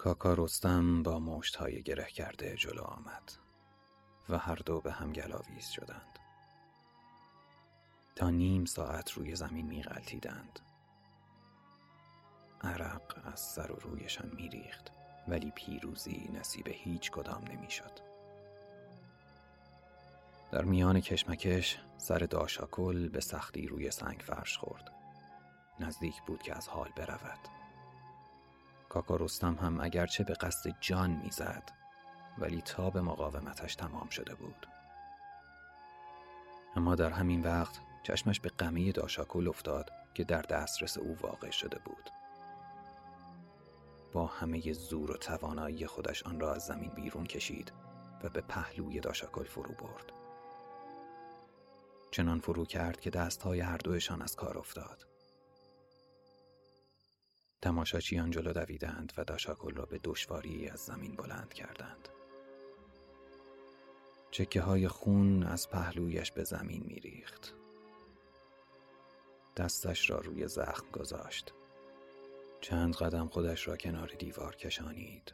کاکا رستم با مشت های گره کرده جلو آمد و هر دو به هم گلاویز شدند تا نیم ساعت روی زمین میغلطیدند عرق از سر و رویشان میریخت ولی پیروزی نصیب هیچ کدام نمی‌شد. در میان کشمکش سر داشاکل به سختی روی سنگ فرش خورد. نزدیک بود که از حال برود. کاکا رستم هم اگرچه به قصد جان می‌زد ولی تا به مقاومتش تمام شده بود. اما در همین وقت چشمش به قمی داشاکل افتاد که در دسترس او واقع شده بود. با همه زور و توانایی خودش آن را از زمین بیرون کشید و به پهلوی داشاکل فرو برد. چنان فرو کرد که دستهای هر دویشان از کار افتاد. تماشاچیان جلو دویدند و داشاکل را به دشواری از زمین بلند کردند. چکه های خون از پهلویش به زمین میریخت. دستش را روی زخم گذاشت. چند قدم خودش را کنار دیوار کشانید.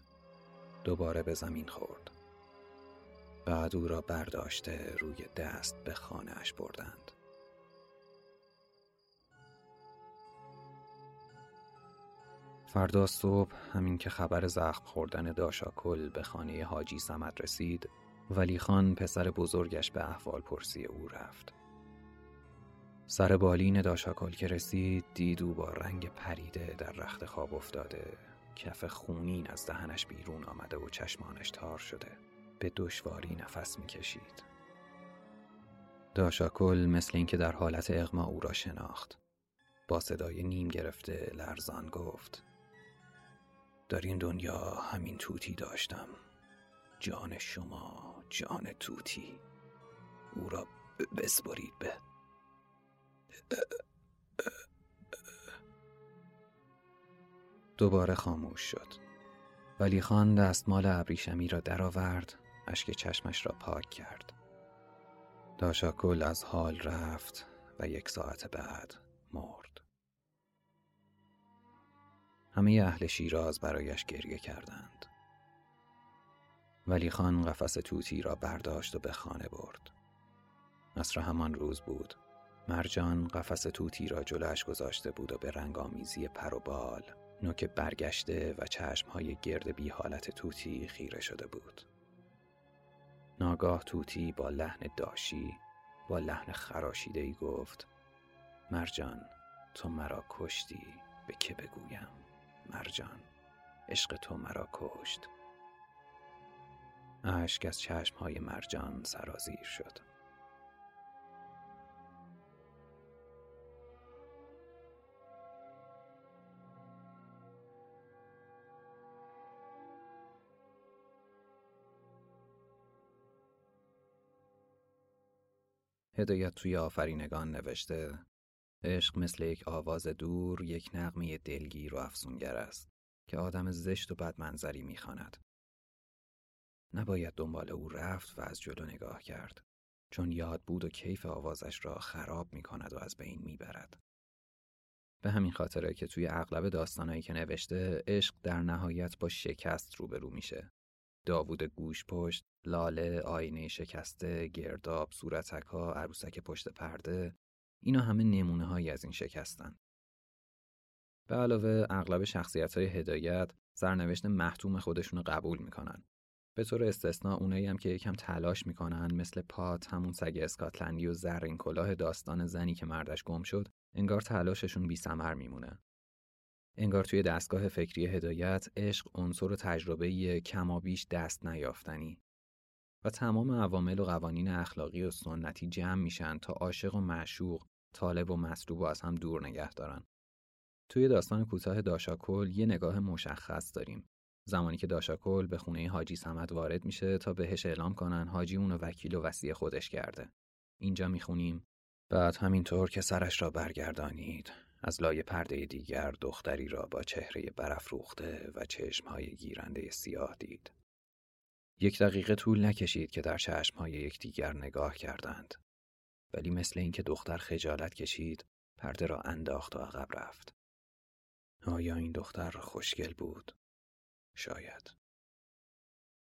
دوباره به زمین خورد. بعد او را برداشته روی دست به خانهاش بردند. فردا صبح همین که خبر زخم خوردن داشاکل به خانه حاجی سمت رسید ولی خان پسر بزرگش به احوال پرسی او رفت. سر بالین داشاکل که رسید دید او با رنگ پریده در رخت خواب افتاده. کف خونین از دهنش بیرون آمده و چشمانش تار شده. به دشواری نفس می‌کشید. داشاکل مثل اینکه در حالت اغما او را شناخت. با صدای نیم گرفته لرزان گفت در این دنیا همین توتی داشتم. جان شما جان توتی. او را بسپرید به. دوباره خاموش شد. ولی خان دستمال ابریشمی را درآورد اشک چشمش را پاک کرد. داشاکل از حال رفت و یک ساعت بعد مرد. همه اهل شیراز برایش گریه کردند. ولی خان قفس توتی را برداشت و به خانه برد. عصر همان روز بود. مرجان قفس توتی را جلوش گذاشته بود و به رنگامیزی پر و بال نوک برگشته و چشمهای گرد بی حالت توتی خیره شده بود. ناگاه توتی با لحن داشی با لحن خراشیده ای گفت مرجان تو مرا کشتی به که بگویم؟ مرجان عشق تو مرا کشت. اشک از چشمهای مرجان سرازیر شد. هدایت توی آفرینگان نوشته عشق مثل یک آواز دور یک نغمه دلگیر و افسونگر است که آدم زشت و بدمنظری می‌خواند. نباید دنبال او رفت و از جلو نگاه کرد چون یاد بود و کیف آوازش را خراب می کند و از بین می‌برد. به همین خاطره که توی اغلب داستانهایی که نوشته عشق در نهایت با شکست روبرو میشه داوود گوش پشت، لاله، آینه شکسته، گرداب، صورتک ها، عروسک پشت پرده اینا همه نمونه هایی از این شکستن. به علاوه اغلب شخصیت های هدایت سرنوشت محتوم خودشون رو قبول می‌کنن. به طور استثنا اونایی هم که یکم تلاش می‌کنن مثل پات همون سگ اسکاتلندی و زرین کلاه داستان زنی که مردش گم شد انگار تلاششون بی سمر میمونه. انگار توی دستگاه فکری هدایت عشق عنصر تجربه کمابیش دست نیافتنی و تمام عوامل و قوانین اخلاقی و سنتی جمع میشن تا عاشق و معشوق طالب و مصلوب از هم دور نگه دارن. توی داستان کوتاه داشاکل یه نگاه مشخص داریم. زمانی که داشاکل به خونه حاجی سمت وارد میشه تا بهش اعلام کنن حاجی اونو وکیل و وسیع خودش کرده. اینجا می‌خونیم. بعد همینطور که سرش را برگردانید از لای پرده دیگر دختری را با چهره برافروخته و چشمهای گیرنده سیاه دید. یک دقیقه طول نکشید که در چشمهای یکدیگر نگاه کردند. ولی مثل اینکه دختر خجالت کشید، پرده را انداخت و عقب رفت. آیا این دختر خوشگل بود؟ شاید.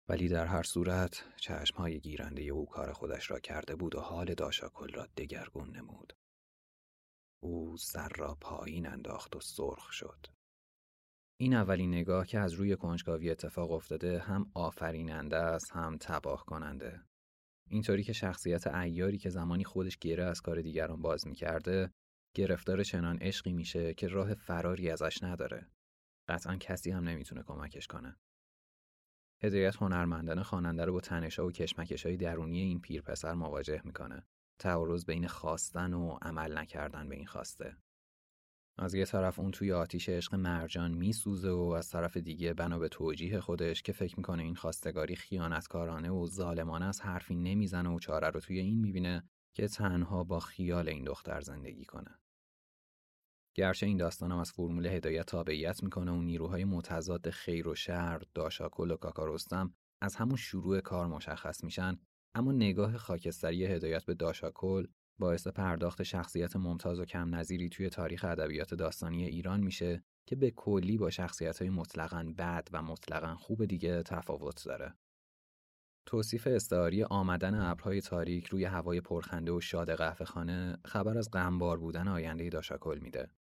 ولی در هر صورت چشمهای گیرنده او کار خودش را کرده بود و حال داشاکل را دگرگون نمود. او سر را پایین انداخت و سرخ شد. این اولین نگاه که از روی کنجکاوی اتفاق افتاده هم آفریننده است هم تباه کننده. اینطوری که شخصیت ایاری که زمانی خودش گره از کار دیگران باز می‌کرده گرفتار چنان عشقی میشه که راه فراری ازش نداره. قطعا کسی هم نمی‌تونه کمکش کنه. هدایت هنرمندانه خواننده رو با تنشا و کشمکش های درونی این پیرپسر مواجه می‌کنه. تعارض بین خواستن و عمل نکردن به این خواسته. از یه طرف اون توی آتیش عشق مرجان میسوزه و از طرف دیگه بنا به توجیه خودش که فکر می‌کنه این خواستگاری خیانتکارانه و ظالمانه از حرفی نمی‌زنه و چاره رو توی این می‌بینه که تنها با خیال این دختر زندگی کنه. گرچه این داستانم از فرمول هدایت تابعیت می‌کنه و نیروهای متضاد خیر و شر، داشاکل و کاکارستم از همون شروع کار مشخص میشن اما نگاه خاکستری هدایت به داشاکل باعث پرداخت شخصیت ممتاز و کم نظیری توی تاریخ ادبیات داستانی ایران میشه که به کلی با شخصیت های مطلقاً بد و مطلقاً خوب دیگه تفاوت داره. توصیف استعاری آمدن ابرهای تاریک روی هوای پرخنده و شاد قهوه خانه خبر از غمبار بودن آینده داشاکل میده.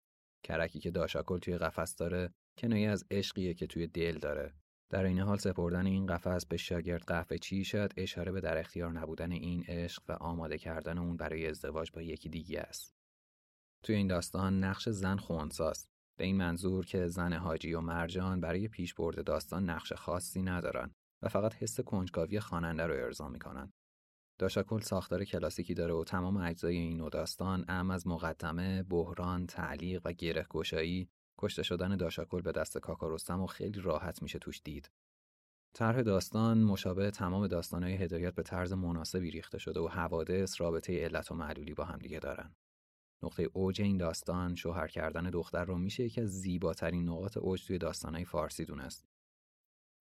کرکی که داشاکل توی قفس داره کنایه از عشقیه که توی دل داره در این حال سپردن این قفس به شاگرد قهوه چی شد اشاره به در اختیار نبودن این عشق و آماده کردن اون برای ازدواج با یکی دیگه است. توی این داستان نقش زن خونساست به این منظور که زن حاجی و مرجان برای پیشبرد داستان نقش خاصی ندارن و فقط حس کنجکاوی خواننده رو ارضا می‌کنن. داشاکل ساختار کلاسیکی داره و تمام اجزای این نوع داستان ام از مقدمه، بحران، تعلیق و گره گشایی کشته شدن داشاکل به دست کاکا و خیلی راحت میشه توش دید. طرح داستان مشابه تمام داستانهای هدایت به طرز مناسبی ریخته شده و حوادث رابطه علت و معلولی با هم دیگه دارن. نقطه اوج این داستان شوهر کردن دختر رو میشه یکی از زیباترین نقاط اوج توی داستانهای فارسی دونست.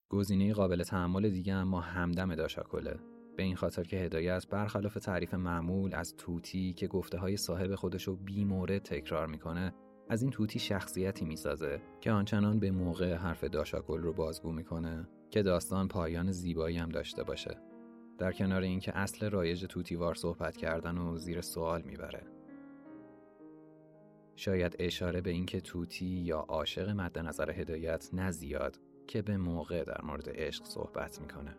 گزینه قابل تحمل دیگه اما همدم داشاکله به این خاطر که هدایت برخلاف تعریف معمول از توتی که گفته های صاحب خودش رو بی مورد تکرار می‌کنه از این توتی شخصیتی می‌سازه که آنچنان به موقع حرف داشاکل رو بازگو می‌کنه که داستان پایان زیبایی هم داشته باشه. در کنار اینکه اصل رایج توتیوار صحبت کردن و زیر سوال می‌بره. شاید اشاره به اینکه توتی یا عاشق مد نظر هدایت نزیاد که به موقع در مورد عشق صحبت می‌کنه.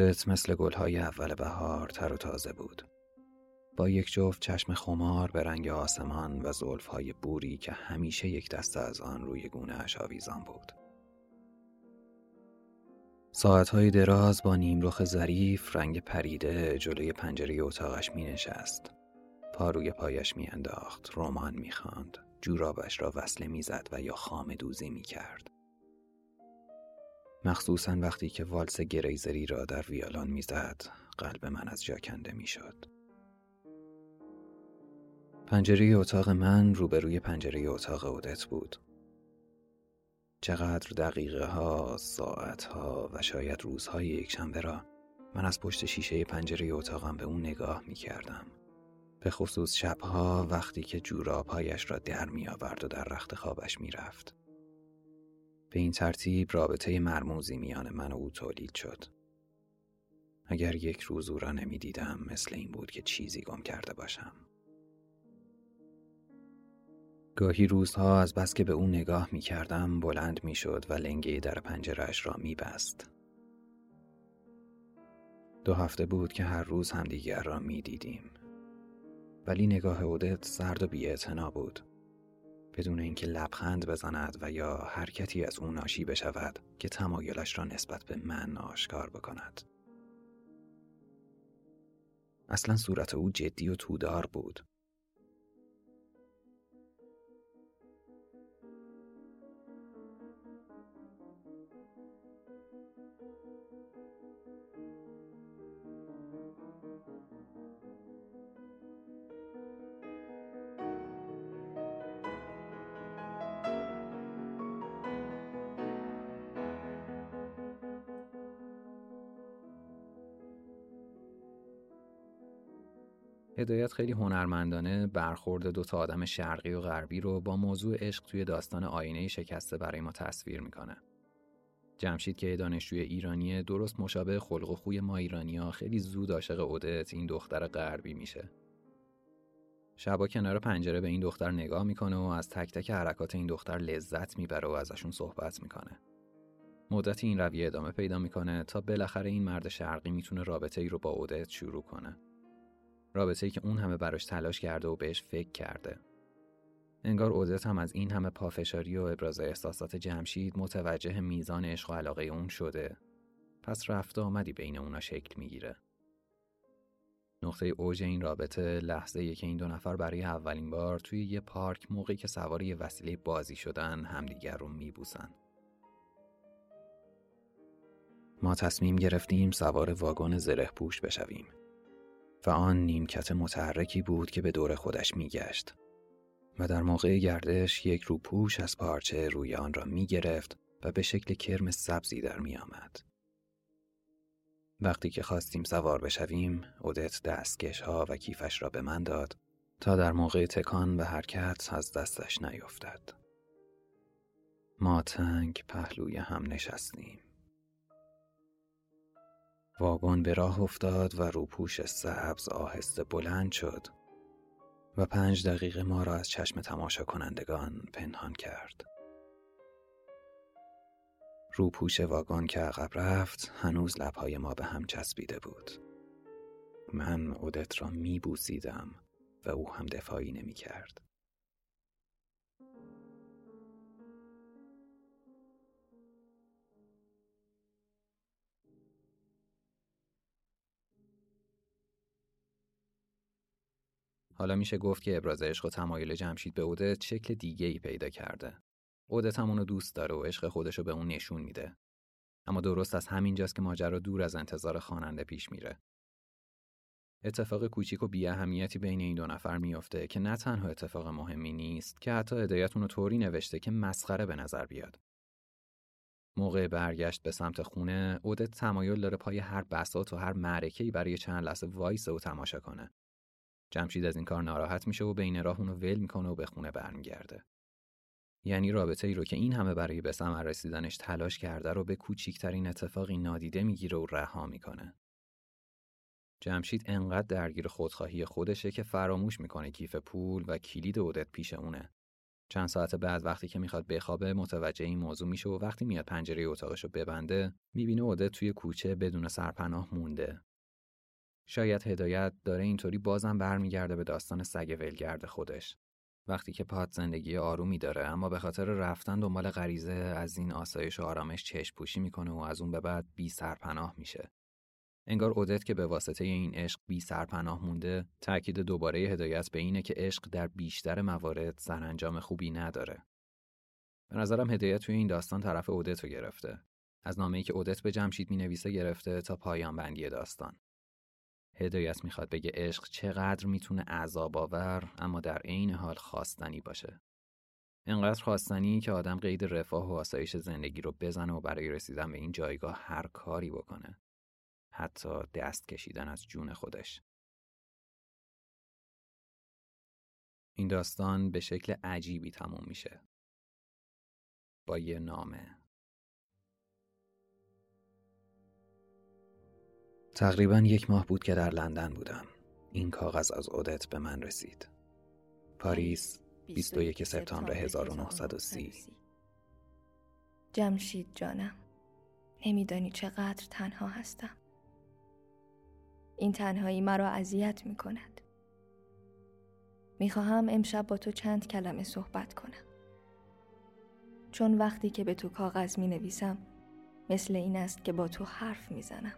اودت مثل گلهای اول بهار تر و تازه بود. با یک جفت چشم خمار به رنگ آسمان و زلفهای بوری که همیشه یک دسته از آن روی گونه اش آویزان بود. ساعتهای دراز با نیمرخ ظریف رنگ پریده جلوی پنجره اتاقش می نشست. پا روی پایش می انداخت، رمان می خاند، جورابش را وصله می زد و یا خام دوزی می کرد. مخصوصا وقتی که والس گریزری را در ویالون می‌زد قلب من از جا کنده می‌شد پنجره اتاق من روبروی پنجره اتاق اودت بود چقدر دقیقه ها، ساعت ها و شاید روزهای یک شنبه را من از پشت شیشه پنجره اتاقم به اون نگاه می کردم. به خصوص شبها وقتی که جورابهایش را در می آورد و در رخت خوابش می رفت. به این ترتیب رابطه مرموزی میان من و او تولید شد. اگر یک روز او را نمی دیدم مثل این بود که چیزی گم کرده باشم. گاهی روزها از بس که به او نگاه می کردم بلند می شد و لنگه در پنجرش را می بست. دو هفته بود که هر روز همدیگر را می دیدیم. ولی نگاه اودت سرد و بی بود. بدون اینکه لبخند بزند و یا حرکتی از او ناشی بشود که تمایلش را نسبت به من آشکار بکند اصلا صورت او جدی و تودار بود. هدایت خیلی هنرمندانه برخورد دو تا آدم شرقی و غربی رو با موضوع عشق توی داستان آینه شکسته برای ما تصویر می‌کنه. جمشید که دانشجوی ایرانی درست مشابه خلق و خوی ما ایرانیا خیلی زود عاشق اودت این دختر غربی میشه. شبا کنار پنجره به این دختر نگاه می‌کنه و از تک تک حرکات این دختر لذت می‌بره و ازشون صحبت می‌کنه. مدتی این رویه ادامه پیدا می‌کنه تا بالاخره این مرد شرقی می‌تونه رابطه ای رو با اودت شروع کنه. رابطه ای که اون همه براش تلاش کرده و بهش فکر کرده. انگار اودت هم از این همه پافشاری و ابراز احساسات جمشید متوجه میزان عشق و علاقه اون شده. پس رفته آمدی بین اونا شکل می‌گیره. نقطه اوج این رابطه لحظه که این دو نفر برای اولین بار توی یه پارک موقعی که سوار یه وسیله بازی شدن همدیگر رو میبوسن. ما تصمیم گرفتیم سوار واگن زره پوش بشویم. و آن نیمکت متحرکی بود که به دور خودش میگشت و در موقع گردش یک روپوش از پارچه روی آن را می گرفت و به شکل کرم سبزی در می آمد. وقتی که خواستیم سوار بشویم، اودت دستکش ها و کیفش را به من داد تا در موقع تکان و حرکت از دستش نیفتد. ما تنگ پهلوی هم نشستیم. واگن به راه افتاد و روپوش سبز آهسته بلند شد و پنج دقیقه ما را از چشم تماشا کنندگان پنهان کرد. روپوش واگن که عقب رفت هنوز لبهای ما به هم چسبیده بود. من اودت را می بوسیدم و او هم دفاعی نمی کرد. حالا میشه گفت که ابراز عشق و تمایل جمشید به اودت شکل دیگه ای پیدا کرده. اودت هم اونو دوست داره و عشق خودشو به اون نشون میده. اما درست از همینجاست که ماجرا دور از انتظار خواننده پیش میره. اتفاق کوچیک و بی اهمیتی بین این دو نفر میافته که نه تنها اتفاق مهمی نیست که حتی هدایت اونو طوری نوشته که مسخره به نظر بیاد. موقع برگشت به سمت خونه، اودت تمایل داره پای هر بساط و هر معرکه‌ای برای چند لحظه وایسه و تماشا کنه. جمشید از این کار ناراحت میشه و بین راه اونو ول می‌کنه و به خونه برمیگرده. یعنی رابطه ای رو که این همه برای به ثمر رسیدنش تلاش کرده رو به کوچیکترین اتفاقی نادیده می‌گیره و رها می‌کنه. جمشید انقدر درگیر خودخواهی خودشه که فراموش می‌کنه کیف پول و کلید عدت پیش اونه. چند ساعت بعد وقتی که می‌خواد بخوابه متوجه این موضوع میشه و وقتی میاد پنجره اتاقش رو ببنده می‌بینه عدت توی کوچه بدون سرپناه مونده شاید هدایت داره اینطوری بازم برمیگرده به داستان سگ ولگرد خودش. وقتی که پات زندگی آرومی داره اما به خاطر رفتن دنبال غریزه از این آسایش و آرامش چشم پوشی می‌کنه و از اون به بعد بی سرپناه میشه. انگار اودت که به واسطه این عشق بی سرپناه مونده تاکید دوباره هدایت به اینه که عشق در بیشتر موارد سرانجام خوبی نداره. به نظرم هدایت توی این داستان طرف اودت رو گرفته. از نامه‌ای که اودت به جمشید می‌نویسه گرفته تا پایان بندی داستان. هدایت می‌خواد بگه عشق چقدر می‌تونه عذاب آور اما در عین حال خواستنی باشه. انقدر خواستنی که آدم قید رفاه و آسایش زندگی رو بزنه و برای رسیدن به این جایگاه هر کاری بکنه. حتی دست کشیدن از جون خودش. این داستان به شکل عجیبی تموم میشه. با یه نامه. تقریبا یک ماه بود که در لندن بودم. این کاغذ از اودت به من رسید. پاریس 21 سپتامبر 1930 جمشید جانم نمیدانی چقدر تنها هستم. این تنهایی مرا اذیت می کند می‌خواهم امشب با تو چند کلمه صحبت کنم. چون وقتی که به تو کاغذ می نویسم مثل این است که با تو حرف می زنم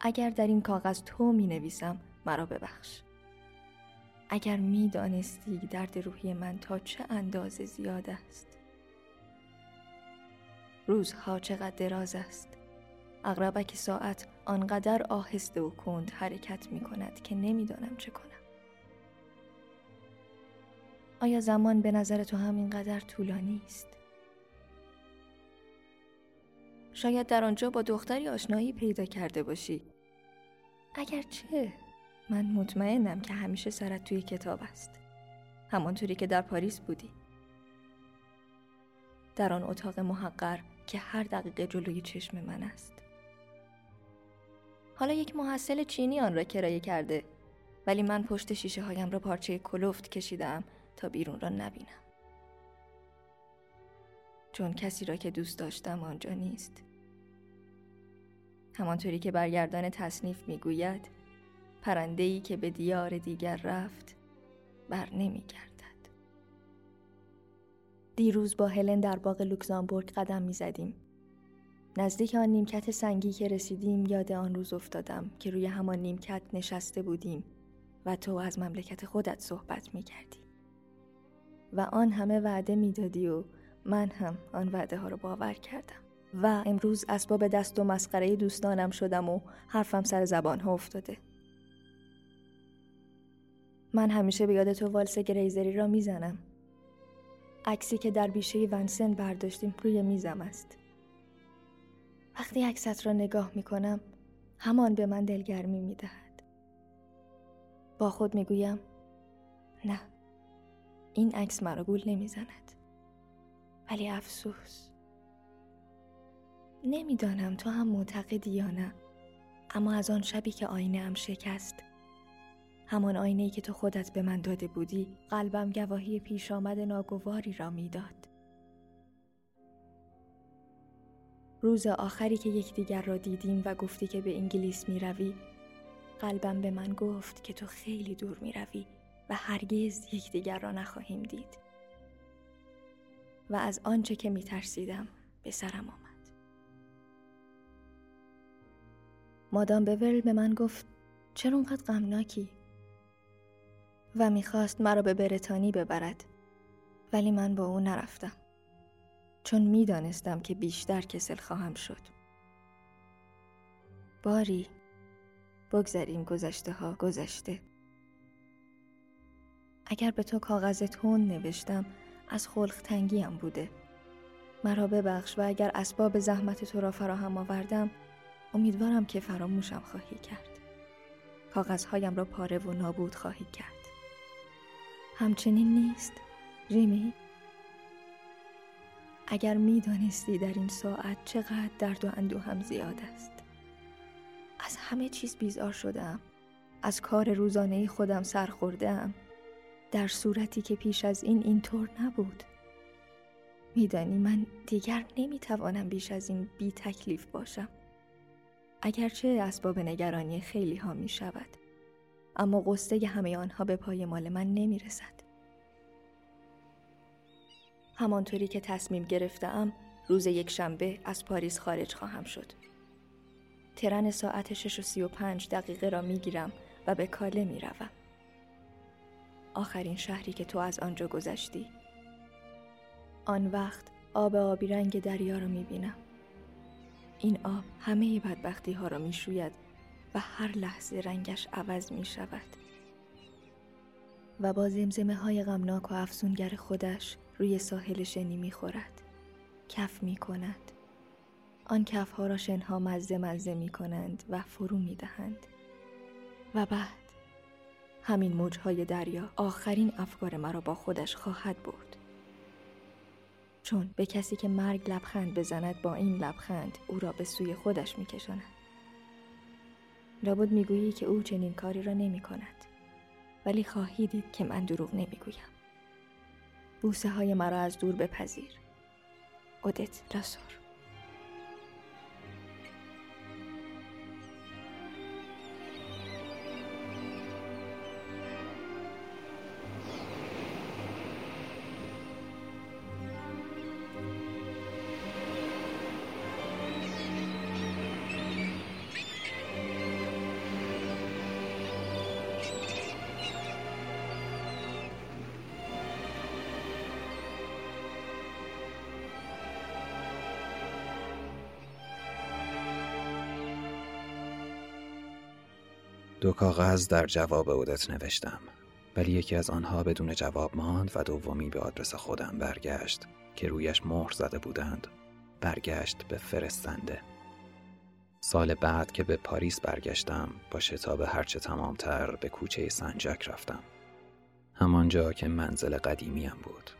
اگر در این کاغذ تو می نویسم مرا ببخش. اگر می دانستی درد روحی من تا چه اندازه زیاد است. روزها چقدر دراز است. اغربک ساعت آنقدر آهسته و کند حرکت می کند که نمی‌دانم چه کنم. آیا زمان به نظر تو همینقدر طولانی است؟ شاید در آنجا با دختری آشنایی پیدا کرده باشی. اگر چه؟ من مطمئنم که همیشه سرت توی کتاب است. همانطوری که در پاریس بودی. در آن اتاق محقر که هر دقیقه جلوی چشم من است. حالا یک محصل چینی آن را کرایه کرده ولی من پشت شیشه هایم را پارچه کلوفت کشیدم تا بیرون را نبینم. چون کسی را که دوست داشتم آنجا نیست. همانطوری که برگردان تصنیف می‌گوید پرنده‌ای که به دیار دیگر رفت بر نمیگردد. دیروز با هلن در باغ لوکزامبورگ قدم می‌زدیم. نزدیک آن نیمکت سنگی که رسیدیم یاد آن روز افتادم که روی همان نیمکت نشسته بودیم و تو از مملکت خودت صحبت می کردی. و آن همه وعده می‌دادی و من هم آن وعده ها رو باور کردم. و امروز اسباب دست و مسخره دوستانم شدم و حرفم سر زبان ها افتاده من همیشه به یاد تو والس گریزری را می‌زنم عکسی که در بیشه ونسن برداشتیم روی میزم است وقتی عکست را نگاه می کنم همان به من دلگرمی می دهد. با خود می گویم نه این عکس مرا گول نمی زند. ولی افسوس نمی‌دانم تو هم معتقدی یا نه. اما از آن شبی که آینه ام شکست. همان آینه ای که تو خودت به من داده بودی قلبم گواهی پیش آمد ناگواری را می‌داد. روز آخری که یکدیگر را دیدیم و گفتی که به انگلیس می روی قلبم به من گفت که تو خیلی دور می روی و هرگز یکدیگر را نخواهیم دید. و از آنچه که می ترسیدم به سرم آمد. مادام بورل به من گفت چرا اونقدر غمناکی؟ و می‌خواست مرا به برتانی ببرد ولی من با او نرفتم چون می‌دانستم که بیشتر کسل خواهم شد. باری بگذریم گذشته ها گذشته. اگر به تو کاغذ تون نوشتم از خلق تنگیم بوده. مرا ببخش و اگر اسباب زحمت تو را فراهم آوردم امیدوارم که فراموشم خواهی کرد. کاغذهایم را پاره و نابود خواهی کرد. همچنین نیست ریمی؟ اگر می‌دانستی در این ساعت چقدر درد و اندوهم زیاد است. از همه چیز بیزار شدم. از کار روزانه خودم سر در صورتی که پیش از این اینطور نبود. میدانی من دیگر نمی‌توانم بیش از این بی تکلیف باشم. اگرچه اسباب نگرانی خیلی ها می شود اما قصه همه آنها به پای مال من نمی رسد همانطوری که تصمیم گرفتم روز یک شنبه از پاریس خارج خواهم شد. ترن ساعت 6 و 35 دقیقه را می گیرم و به کاله می روم. آخرین شهری که تو از آنجا گذشتی. آن وقت آب آبی رنگ دریا را می بینم. این آب همه بدبختی ها را می شوید و هر لحظه رنگش عوض می شود. و با زمزمه های غمناک و افسونگر خودش روی ساحل شنی می خورد. کف می کند. آن کف ها را شنها مزه مزه می کنند و فرو می دهند. و بعد همین موجهای دریا آخرین افکار مرا با خودش خواهد برد. چون به کسی که مرگ لبخند بزند با این لبخند او را به سوی خودش می کشاند. لابد می‌گویی که او چنین کاری را نمی کند. ولی خواهی دید که من دروغ نمی‌گویم. بوسه های مرا از دور بپذیر اودت لاسور کاغذ در جواب اودت نوشتم. ولی یکی از آنها بدون جواب ماند و دومی به آدرس خودم برگشت که رویش مهر زده بودند. برگشت به فرستنده. سال بعد که به پاریس برگشتم با شتاب هرچه تمامتر به کوچه سنجک رفتم. همانجا که منزل قدیمیم بود.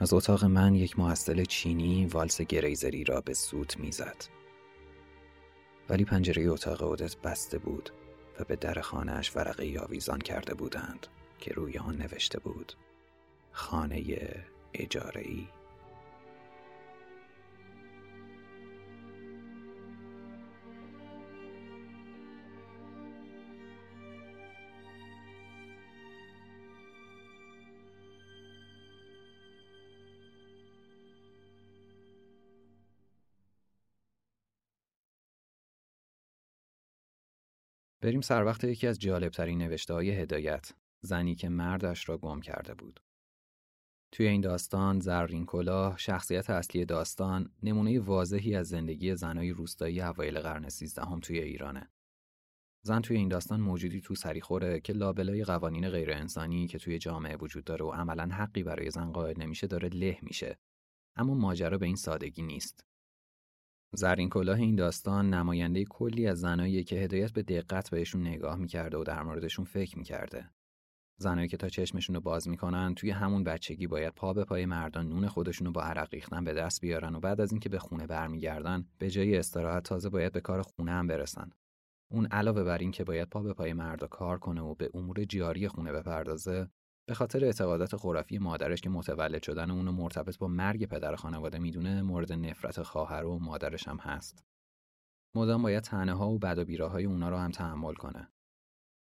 از اتاق من یک محصل چینی والس گریزری را به سوت می‌زد. ولی پنجره اتاق اودت بسته بود. و به در خانهش ورقه آویزان کرده بودند که روی آن نوشته بود خانه اجاره‌ای؟ بریم سر وقت یکی از جالبترین نوشته های هدایت زنی که مردش را گم کرده بود. توی این داستان زرین کلاه شخصیت اصلی داستان نمونه واضحی از زندگی زنای روستایی اوایل قرن سیزدهم توی ایرانه. زن توی این داستان موجودی تو سریخوره که لابلای قوانین غیر انسانی که توی جامعه وجود داره و عملا حقی برای زن قائل نمیشه داره له میشه. اما ماجرا به این سادگی نیست. زرین کلاه این داستان نماینده کلی از زنایی که هدایت به دقت بهشون نگاه می‌کرده و در موردشون فکر می‌کرده. زنایی که تا چشمشون رو باز می‌کنن توی همون بچگی باید پا به پای مردان نون خودشون رو با عرق ریختن به دست بیارن و بعد از اینکه به خونه برمیگردن به جای استراحت تازه باید به کار خونه هم برسن. اون علاوه بر این که باید پا به پای مردا کار کنه و به امور جاری خونه بپردازه به خاطر اعتقادات خرافی مادرش که متولد شدن اونو مرتبط با مرگ پدر خانواده می‌دونه مورد نفرت خواهر و مادرش هم هست. مدام باید تنه ها و بد و بیراهای اونا رو هم تحمل کنه.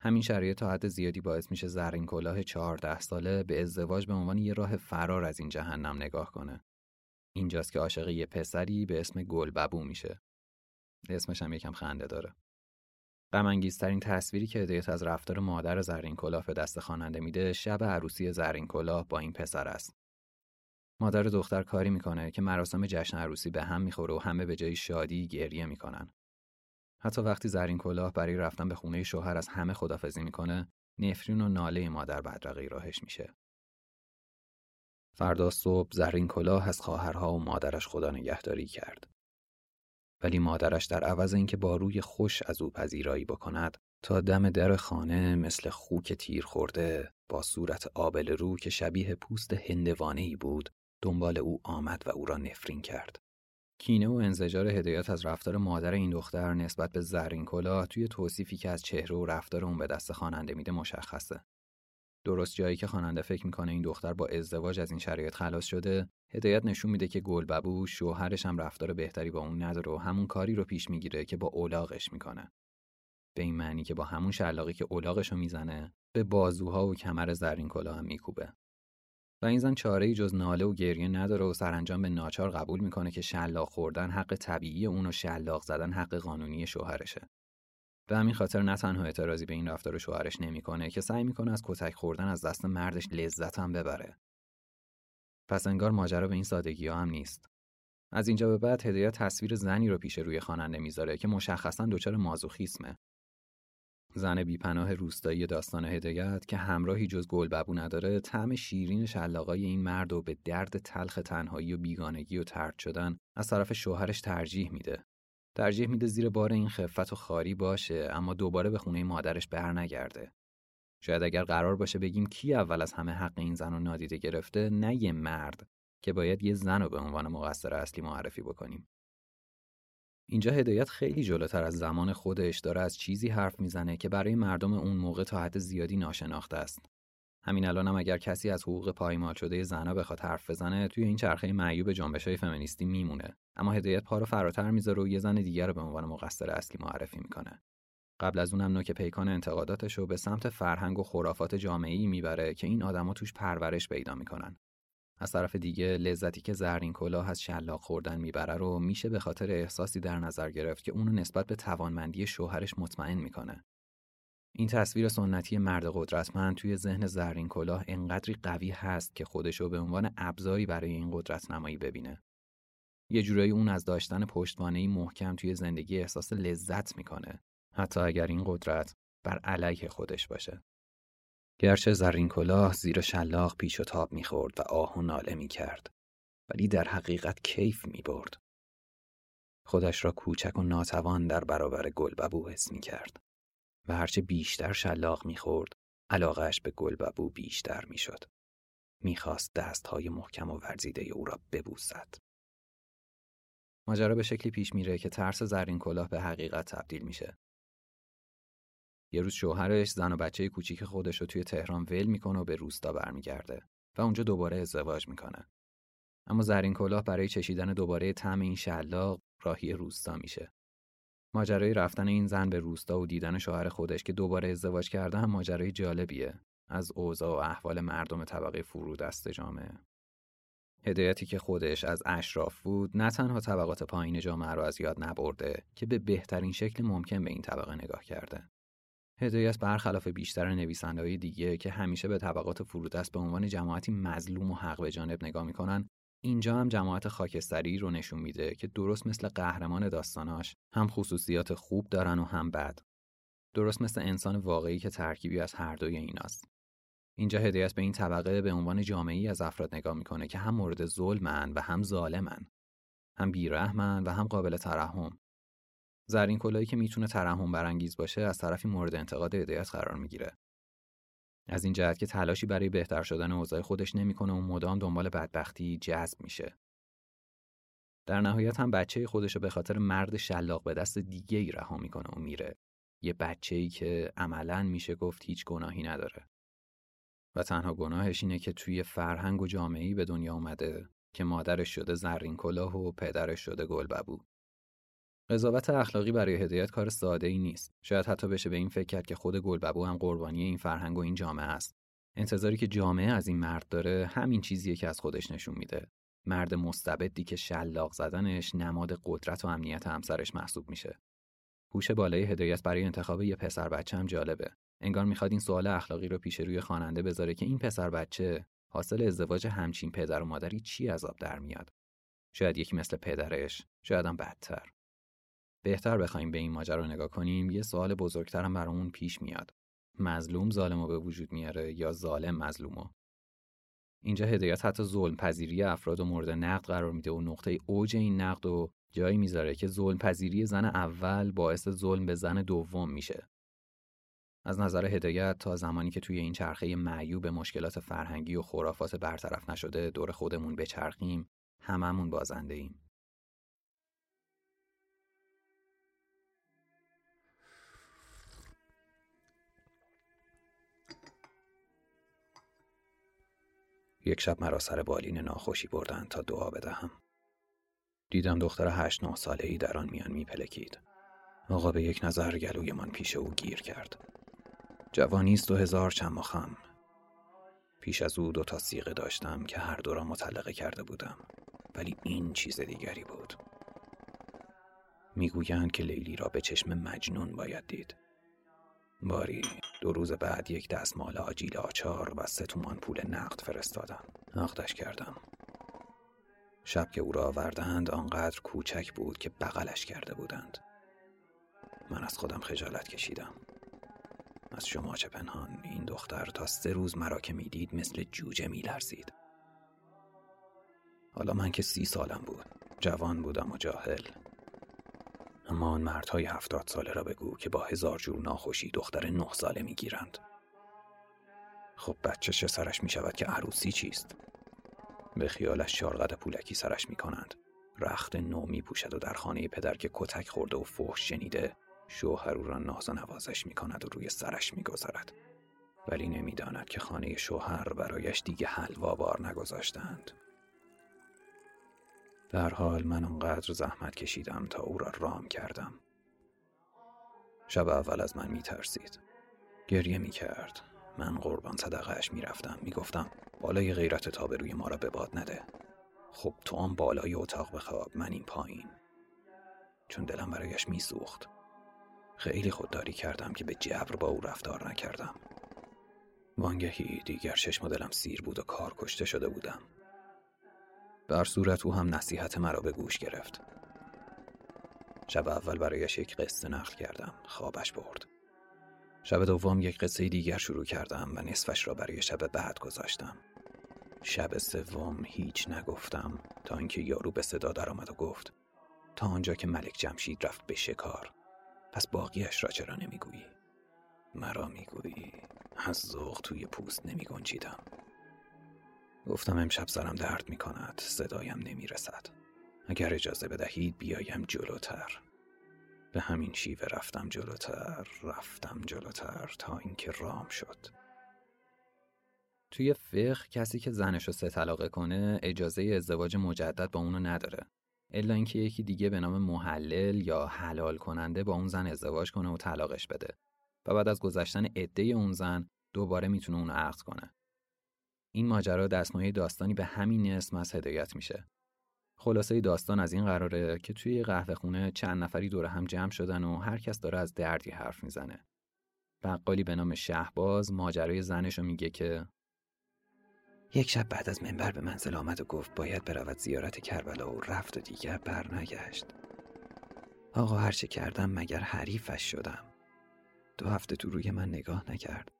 همین شرایط تا حد زیادی باعث میشه زرین کلاه چهارده ساله به ازدواج به عنوان یه راه فرار از این جهنم نگاه کنه. اینجاست که عاشق یه پسری به اسم گل ببو میشه. اسمش هم یکم خنده داره. غمانگیزترین تصویری که هدایت از رفتار مادر زرین کلاه به دست خواننده میده شب عروسی زرین کلاه با این پسر است. مادر دختر کاری می‌کنه که مراسم جشن عروسی به هم می‌خوره و همه به جای شادی گریه می‌کنن. حتی وقتی زرین کلاه برای رفتن به خونه شوهر از همه خدافزی می‌کنه، نفرین و ناله مادر بدرقه راهش میشه. فردا صبح زرین کلاه از خواهرها و مادرش خدا نگهداری کرد. ولی مادرش در عوض اینکه با روی خوش از او پذیرایی بکند تا دم در خانه مثل خوک تیر خورده با صورت آبل رو که شبیه پوست هندوانه ای بود دنبال او آمد و او را نفرین کرد. کینه و انزجار هدایت از رفتار مادر این دختر نسبت به زرین کلاه توی توصیفی که از چهره و رفتار اون به دست خواننده میده مشخصه. درست جایی که خواننده فکر می‌کنه این دختر با ازدواج از این شرایط خلاص شده هدایت نشون میده که گلببو شوهرش هم رفتار بهتری با اون نداره و همون کاری رو پیش می‌گیره که با اولاغش می‌کنه. به این معنی که با همون شلاقی که اولاغش رو می‌زنه به بازوها و کمر زرین کلاه هم میکوبه. و این زن چاره جز ناله و گریه نداره و سرانجام به ناچار قبول می‌کنه که شلاق خوردن حق طبیعی اون و شلاق زدن حق قانونی شوهرشه. به همین خاطر نه تنها اعتراضی به این رفتار شوهرش نمی‌کنه که سعی می‌کنه از کتک خوردن از دست مردش لذت هم ببره. پس انگار ماجرا به این سادگی ها هم نیست. از اینجا به بعد هدایت تصویر زنی رو پیش روی خواننده می‌ذاره که مشخصا دچار مازوخیسمه. زن بیپناه روستایی داستان هدایت که همراهی جز گلببو نداره طعم شیرین شلاقای این مرد و به درد تلخ تنهایی و بیگانگی و ترد شدن از طرف شوهرش ترجیح میده ترجیح میده زیر بار این خفت و خاری باشه اما دوباره به خونه مادرش برنگرده. شاید اگر قرار باشه بگیم کی اول از همه حق این زن رو نادیده گرفته نه یه مرد که باید یه زن رو به عنوان مقصر اصلی معرفی بکنیم. اینجا هدایت خیلی جلوتر از زمان خودش داره از چیزی حرف می‌زنه که برای مردم اون موقع تا حد زیادی ناشناخته است. همین الانم هم اگر کسی از حقوق پایمال شده زنها بخواد حرف بزنه توی این چرخه معیوب جنبش های فمینیستی میمونه. اما هدایت پا رو فراتر می‌ذاره و یه زن دیگر رو به عنوان مقصر اصلی معرفی می‌کنه. قبل از اونم نوک پیکان انتقاداتش رو به سمت فرهنگ و خرافات جامعی می‌بره که این آدما توش پرورش پیدا می‌کنن. از طرف دیگه لذتی که زرین کلاه از شلاق خوردن می‌بره رو میشه به خاطر احساسی در نظر گرفت که اونو نسبت به توانمندی شوهرش مطمئن می‌کنه. این تصویر سنتی مرد قدرتمند توی ذهن زرین کلاه انقدری قوی هست که خودشو به عنوان ابزاری برای این قدرت نمایی ببینه. یه جورایی اون از داشتن پشتوانه محکم توی زندگی احساس لذت می‌کنه. حتی اگر این قدرت بر علیه خودش باشه. گرچه زرین کلاه زیر شلاق پیش و تاب می‌خورد و آه و ناله می‌کرد ولی در حقیقت کیف می‌برد. خودش را کوچک و ناتوان در برابر گلببو حس می‌کرد و هرچه بیشتر شلاق می‌خورد علاقهش به گلببو بیشتر می‌شد. می‌خواست دستهای محکم و ورزیده او را ببوسد. ماجرا به شکلی پیش میره که ترس زرین کلاه به حقیقت تبدیل میشه. یه روز شوهرش زن و بچه کوچیک خودش رو توی تهران ول می‌کنه و به روستا برمیگرده و اونجا دوباره ازدواج می‌کنه. اما زرین کلاه برای چشیدن دوباره طعم این شلاق راهی روستا میشه. ماجرای رفتن این زن به روستا و دیدن شوهر خودش که دوباره ازدواج کرده هم ماجرای جالبیه از اوضاع و احوال مردم طبقه فرودست جامعه. هدایتی که خودش از اشراف بود نه تنها طبقات پایین جامعه رو از یاد نبرده که به بهترین شکل ممکن به این طبقه نگاه کرده. هدایت برخلاف بیشتر نویسنده‌های دیگه که همیشه به طبقات فرودست به عنوان جماعتی مظلوم و حق به جانب نگاه می‌کنن اینجا هم جماعت خاکستری رو نشون میده که درست مثل قهرمان داستاناش هم خصوصیات خوب دارن و هم بد. درست مثل انسان واقعی که ترکیبی از هر دوی ایناست. اینجا هدایت به این طبقه به عنوان جامعی از افراد نگاه می‌کنه که هم مورد ظلمن و هم ظالمن. هم بیرحمن و هم قابل ترحم. زرین کلایی که می‌تونه ترحم برانگیز باشه از طرفی مورد انتقاد هدایت قرار می‌گیره. از این جهت که تلاشی برای بهتر شدن اوضاع خودش نمی‌کنه و مدام دنبال بدبختی جذب میشه. در نهایت هم بچه خودش رو به خاطر مرد شلاق به دست دیگه ای رها می‌کنه و میره. یه بچه ای که عملا میشه گفت هیچ گناهی نداره. و تنها گناهش اینه که توی فرهنگ و جامعه‌ای به دنیا اومده که مادرش شده زرین کلاه و پدرش شده گلببو. قضاوت اخلاقی برای هدایت کار ساده ای نیست. شاید حتی بشه به این فکر کرد که خود گلببو هم قربانی این فرهنگ و این جامعه است. انتظاری که جامعه از این مرد داره همین چیزیه که از خودش نشون میده. مرد مستبدی که شلاق زدنش نماد قدرت و امنیت همسرش محسوب میشه. هوش بالای هدایت برای انتخاب یه پسر بچه هم جالبه. انگار می‌خواد این سوال اخلاقی رو پیش روی خواننده بذاره که این پسر بچه حاصل ازدواج همچین پدر و مادری چی عذاب در میاد. شاید یکی مثل پدرش، شاید هم بدتر. بهتر بخوایم به این ماجرا نگاه کنیم یه سوال بزرگتر هم برامون پیش میاد. مظلوم ظالمو به وجود میاره یا ظالم مظلومو؟ اینجا هدایت حتی ظلم پذیری افراد و مورد نقد قرار میده و نقطه اوج این نقد و جایی می‌ذاره که ظلم پذیری زن اول باعث ظلم به زن دوم میشه. از نظر هدایت تا زمانی که توی این چرخه معیوب مشکلات فرهنگی و خرافات برطرف نشده دور خودمون بچرخیم هممون بازنده ایم. یک شب مرا سر بالین ناخوشی بردند تا دعا بدهم. دیدم دختر هشت نه ساله ای در آن میان میپلکید. آقا به یک نظر گلویمان پیش او گیر کرد. جوانی است و هزار چم و خم. پیش از او دو تا سیغه داشتم که هر دو را مطلقه کرده بودم. ولی این چیز دیگری بود. می‌گویند که لیلی را به چشم مجنون باید دید. باری. دو روز بعد یک دستمال آجیل آچار و سه تومان پول نقد فرستادم. نقدش کردم. شب که او را آوردند آنقدر کوچک بود که بغلش کرده بودند. من از خودم خجالت کشیدم. از شما چه پنهان. این دختر تا سه روز مرا که می‌دید مثل جوجه میلرزید. حالا من که سی سالم بود. جوان بودم و جاهل. اما آن مردهای هفتاد ساله را بگو که با هزار جور ناخوشی دختر نه ساله می‌گیرند خب بچه چه سرش می شود که عروسی چیست؟ به خیالش چارقد پولکی سرش می کنند. رخت نو می پوشد و در خانه پدر که کتک خورده و فحش شنیده شوهر او را ناز و نوازش می کند و روی سرش می گذارد. ولی نمی‌داند که خانه شوهر برایش دیگه حلوا بار نگذاشتند. در حال من اونقدر زحمت کشیدم تا او را رام کردم. شب اول از من می ترسید. گریه می کرد. من قربان صدقهش می رفتم. می گفتم بالای غیرت تا به روی ما را به باد نده. خب تو آن بالای اتاق بخواب من این پایین. چون دلم برایش می سوخت. خیلی خودداری کردم که به جبر با او رفتار نکردم. وانگهی دیگر چشم دلم سیر بود و کار کشته شده بودم. در صورت او هم نصیحت مرا به گوش گرفت شب اول برایش یک قصه نقل کردم خوابش برد شب دوم یک قصه دیگر شروع کردم و نصفش را برای شب بعد گذاشتم. شب سوم هیچ نگفتم تا اینکه یارو به صدا درآمد و گفت تا آنجا که ملک جمشید رفت به شکار پس باقیش را چرا نمی‌گویی؟ مرا می‌گویی از ذوق توی پوست نمی گنجیدم. گفتم امشب سرم درد می کند صدایم نمی رسد. اگر اجازه بدهید بیایم جلوتر. به همین شیوه رفتم جلوتر رفتم جلوتر تا اینکه رام شد. توی فقه کسی که زنش رو سه طلاقه کنه اجازه ازدواج مجدد با اونو نداره. الا اینکه یکی دیگه به نام محلل یا حلال کننده با اون زن ازدواج کنه و طلاقش بده. و بعد از گذشتن عده اون زن دوباره می‌تونه اونو عقد کنه. این ماجرا دستمایه داستانی به همین اسم از هدایت میشه خلاصه داستان از این قراره که توی قهوه خونه چند نفری دور هم جمع شدن و هر کس داره از دردی حرف می‌زنه. بقالی به نام شهباز ماجرای زنش رو میگه که یک شب بعد از منبر به منزل آمد و گفت باید برود زیارت کربلا و رفت و دیگر برنگشت. آقا هرچه کردم مگر حریفش شدم. دو هفته تو روی من نگاه نکرد.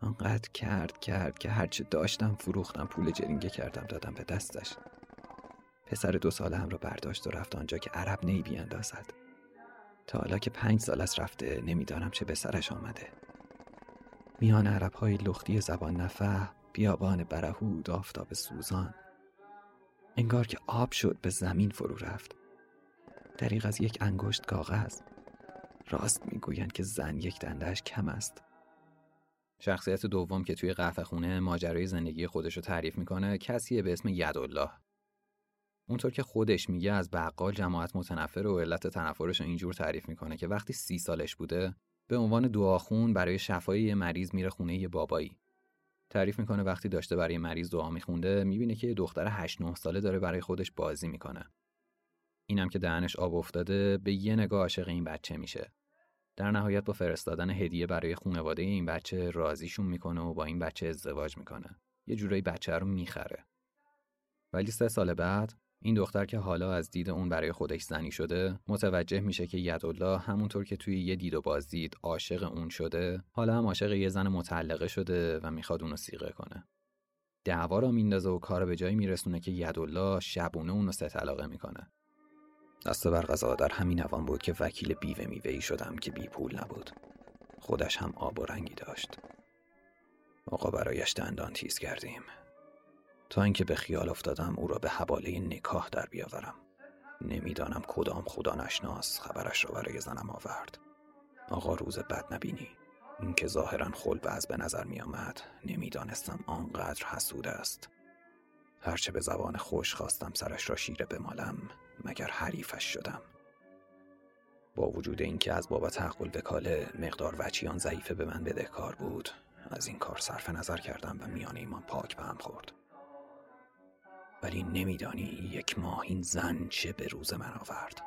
آنقدر کرد کرد که هرچه داشتم فروختم پول جرینگه کردم دادم به دستش. پسر دو ساله هم رو برداشت و رفت آنجا که عرب نی بیاندازد تا حالا که پنج سال است رفته نمی‌دانم چه به سرش آمده. میان عرب های لختی زبان نفه بیابان برهود آفتاب سوزان. انگار که آب شد به زمین فرو رفت. دریغ از یک انگشت کاغذ. راست می‌گویند که زن یک دندهش کم است. شخصیت دوم که توی قهوه خونه ماجرای زندگی خودش رو تعریف می‌کنه کسیه به اسم یدالله. اونطور که خودش میگه از بقال جماعت متنفر و علت تنفرش رو اینجور تعریف می‌کنه که وقتی سی سالش بوده به عنوان دعاخون برای شفای یه مریض میره خونه یه بابایی. تعریف می‌کنه وقتی داشته برای مریض دعا میخونده می‌بینه که یه دختر 8 9 ساله داره برای خودش بازی می‌کنه. اینم که دهنش آب افتاده به یه نگاه عاشق این بچه میشه. در نهایت با فرستادن هدیه برای خانواده این بچه راضیشون می‌کنه و با این بچه ازدواج می‌کنه. یه جورایی بچه رو می‌خره. ولی سه سال بعد این دختر که حالا از دید اون برای خودش زنی شده متوجه میشه که یدالله همونطور که توی یه دید و بازدید عاشق اون شده حالا هم عاشق یه زن متعلقه شده و می‌خواد اونو سیغه کنه. دعوا را میندازه و کار به جایی میرسونه که یدالله شبونه اونو سه طلاقه می‌کنه. دست بر غذا در همین اوان بود که وکیل بیوه میوهی شدم که بی پول نبود. خودش هم آب و رنگی داشت. آقا برایش دندان تیز کردیم. تا اینکه به خیال افتادم او را به حواله نکاح در بیاورم. نمی‌دانم کدام خدا نشناس خبرش را برای زنم آورد. آقا روز بد نبینی. اینکه ظاهرا از به نظر می آمد نمی‌دانستم آنقدر حسود است. هرچه به زبان خوش خواستم سرش را شیره بمالم مگر حریفش شدم. با وجود اینکه از بابت حق وکاله مقدار وچیان ضعیفه به من بدهکار بود از این کار صرف نظر کردم و میان ایمان پاک به هم خورد. ولی نمیدانی یک ماه این زن چه به روز من آورد.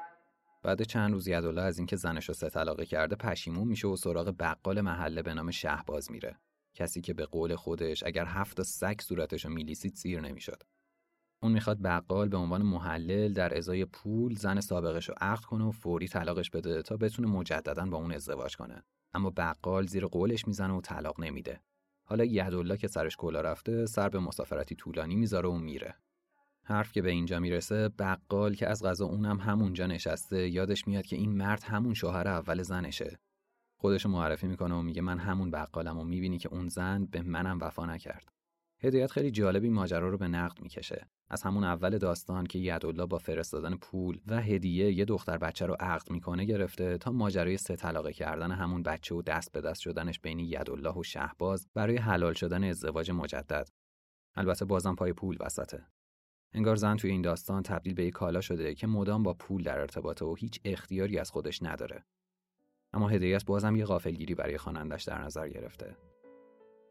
بعد چند روز یدالله از اینکه زنش رو سه طلاقه کرده پشیمون میشه و سراغ بقال محله به نام شهباز میره. کسی که به قول خودش اگر هفت سگ صورتش رو میلیسید سیر نمی‌شد. اون می‌خواد بقال به عنوان محلل در ازای پول زن سابقش رو عقد کنه و فوری طلاقش بده تا بتونه مجددا با اون ازدواج کنه. اما بقال زیر قولش می‌زنه و طلاق نمیده. حالا یدالله که سرش کلا رفته سر به مسافرتی طولانی می‌ذاره و میره. حرف که به اینجا می‌رسه بقال که از غذا اونم همونجا نشسته یادش میاد که این مرد همون شوهر اول زنشه. خودش معرفی می‌کنه و میگه من همون بقالم و می‌بینی که اون زن به منم وفا نکرد. هدایت خیلی جالبی ماجرا رو به نقد می‌کشه از همون اول داستان که یدالله با فرستادن پول و هدیه یه دختر بچه رو عقد می‌کنه گرفته تا ماجرای سه طلاقه کردن همون بچه و دست به دست شدنش بین یدالله و شهباز برای حلال شدن ازدواج مجدد البته بازم پای پول وسطه انگار زن توی این داستان تبدیل به یک کالا شده که مدام با پول در ارتباطه و هیچ اختیاری از خودش نداره. اما هدایت بازم یه غافلگیری برای خوانندش در نظر گرفته.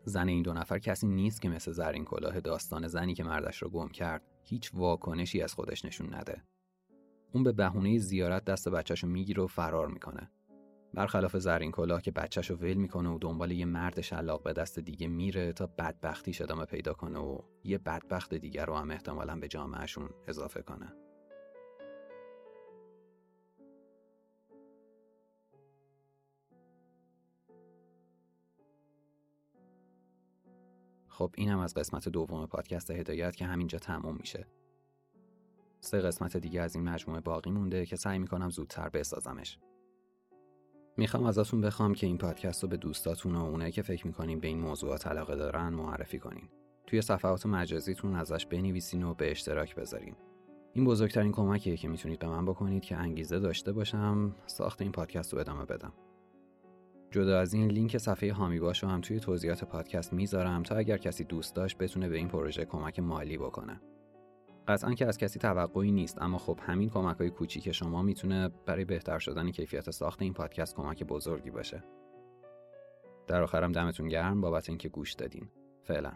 زن این دو نفر کسی نیست که مثل زرین کلاه داستان زنی که مردش رو گم کرد هیچ واکنشی از خودش نشون نده. اون به بهونه زیارت دست بچهش رو می‌گیره و فرار می‌کنه. برخلاف زرین کلاه که بچهش رو ول می‌کنه و دنبال یه مرد شلاق به دست دیگه میره تا بدبختیش ادامه پیدا کنه و یه بدبخت دیگر رو هم احتمالا به جامعهشون اضافه کنه خب اینم از قسمت دوم پادکست هدایت که همینجا تموم میشه. سه قسمت دیگه از این مجموعه باقی مونده که سعی می‌کنم زودتر بسازمش. می‌خوام ازتون بخوام که این پادکست رو به دوستاتون و اونایی که فکر می‌کنین به این موضوعات علاقه دارن معرفی کنین. توی صفحات مجازیتون ازش بنویسین و به اشتراک بذارین. این بزرگترین کمکیه که می‌تونید به من بکنید که انگیزه داشته باشم ساخت این پادکست رو ادامه بدم. جدا از این لینک صفحه هامی باش رو هم توی توضیحات پادکست می‌ذارم تا اگر کسی دوست داشت بتونه به این پروژه کمک مالی بکنه. قطعا که از کسی توقعی نیست اما خب همین کمک های کوچیک شما می‌تونه برای بهتر شدن کیفیت ساخت این پادکست کمک بزرگی باشه. در آخرم دمتون گرم بابت اینکه گوش دادین. فعلا.